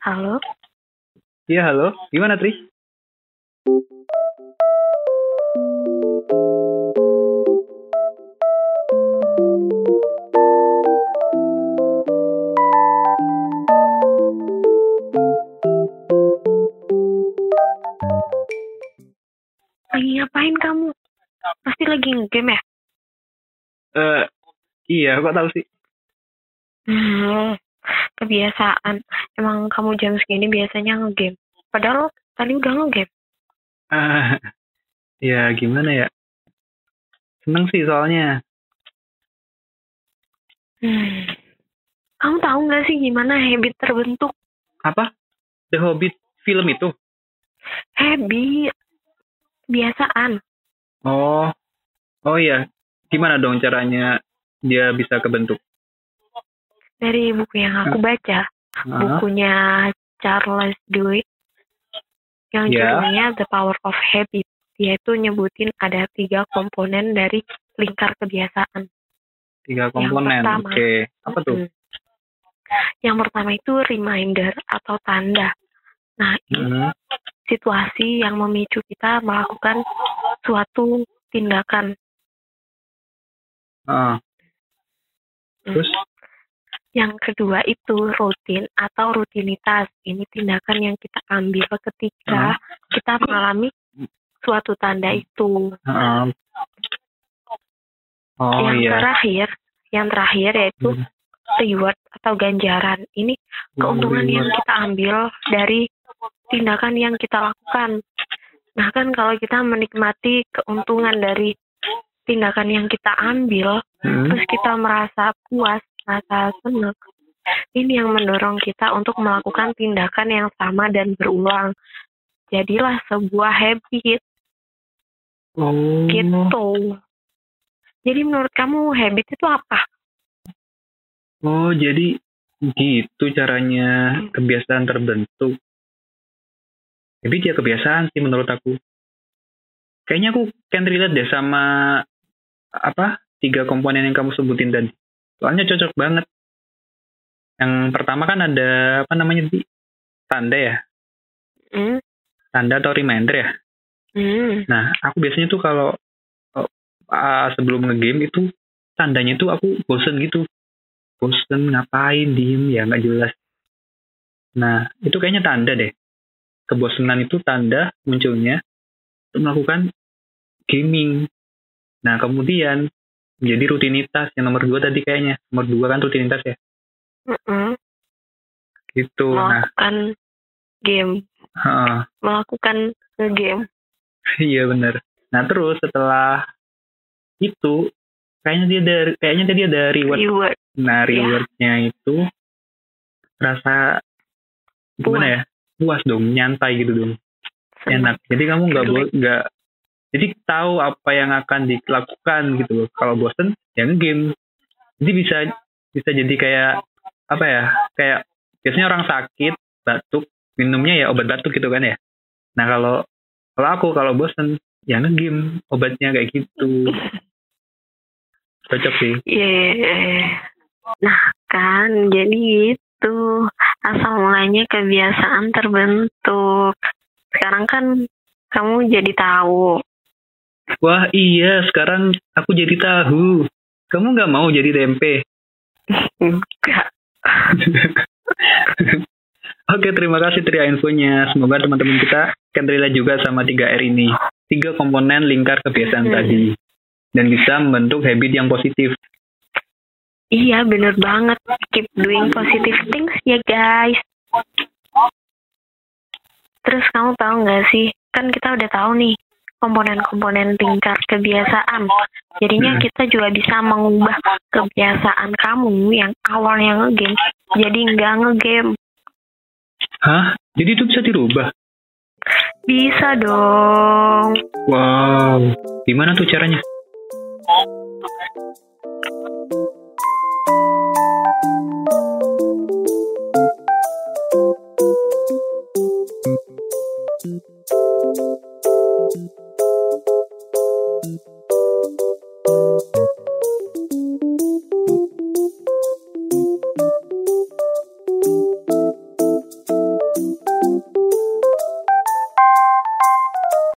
Halo? Iya, halo. Gimana, Tri? Lagi ngapain kamu? Pasti lagi ngegame ya? Eh, iya, kok tahu sih? Hmm, kebiasaan. Emang kamu jam segini biasanya ngegame. Padahal tadi udah ngegame. Ah, ya gimana ya? Seneng sih soalnya. Hmm. Kamu tahu nggak sih gimana habit terbentuk? Apa? The Hobbit film itu? Habit. Kebiasaan. Oh, oh iya. Gimana dong caranya dia bisa kebentuk? Dari buku yang aku baca. Ah, Bukunya Charles Duhigg. Yang Ya. judulnya The Power of Habit. Dia itu nyebutin ada tiga komponen dari lingkar kebiasaan. tiga komponen. Oke, apa tuh? Hmm. Yang pertama itu reminder atau tanda. Nah, ini Hmm. situasi yang memicu kita melakukan suatu tindakan. Ah, Hmm. terus? Yang kedua itu rutin atau rutinitas. Ini tindakan yang kita ambil ketika kita mengalami suatu tanda itu. Ah. oh yang iya. terakhir, yang terakhir yaitu Hmm. reward atau ganjaran. Ini keuntungan yang kita ambil dari tindakan yang kita lakukan. Nah kan kalau kita menikmati keuntungan dari tindakan yang kita ambil, Hmm. terus kita merasa puas, merasa senang, ini yang mendorong kita untuk melakukan tindakan yang sama dan berulang. Jadilah sebuah habit Oh. gitu. Jadi menurut kamu habit itu apa? Oh, jadi gitu caranya kebiasaan terbentuk. Tapi dia kebiasaan sih menurut aku. Kayaknya aku can relate deh sama apa tiga komponen yang kamu sebutin tadi. Soalnya cocok banget. Yang pertama kan ada apa namanya di tanda ya, Hmm? tanda atau reminder ya. Hmm. Nah, aku biasanya tuh kalau ah, sebelum ngegame itu tandanya tuh aku bosen gitu. Bosen ngapain, diem, ya nggak jelas. Nah, itu kayaknya tanda deh. Kebosenan itu tanda munculnya untuk melakukan gaming. Nah, kemudian menjadi rutinitas. Yang nomor dua tadi kayaknya. Nomor dua kan rutinitas ya. Mm-mm. Gitu. Nah, Melakukan game, heeh. melakukan game. Iya bener. Nah terus setelah itu kayaknya dia ada kayaknya tadi ada reward. Reward. Nah Iya. rewardnya itu rasa gimana ya? Puas dong, nyantai gitu dong, Senang. enak. Jadi kamu nggak Relax. bo- nggak jadi tahu apa yang akan dilakukan gitu loh. Kalau bosen ya game. Jadi bisa bisa jadi kayak apa ya? Kayak biasanya orang sakit batuk minumnya ya obat batuk gitu kan ya. Nah kalau kalau aku kalau bosen ya ngegame obatnya kayak gitu. Cocok sih. Iya. Nah kan, jadi itu asal mulanya kebiasaan terbentuk. Sekarang kan kamu jadi tahu. Wah iya sekarang aku jadi tahu. Kamu nggak mau jadi tempe? Enggak. Oke terima kasih Tria infonya. Semoga teman-teman kita akan relate juga sama 3R ini. Tiga komponen lingkar kebiasaan Hmm. tadi. Dan bisa membentuk habit yang positif. Iya, bener banget. Keep doing positive things ya, guys. Terus kamu tahu nggak sih, kan kita udah tahu nih komponen-komponen lingkar kebiasaan. Jadinya Hmm. kita juga bisa mengubah kebiasaan kamu yang awalnya ngegame jadi nggak ngegame. Hah? Jadi itu bisa dirubah? Bisa dong. Wow. Gimana tuh caranya?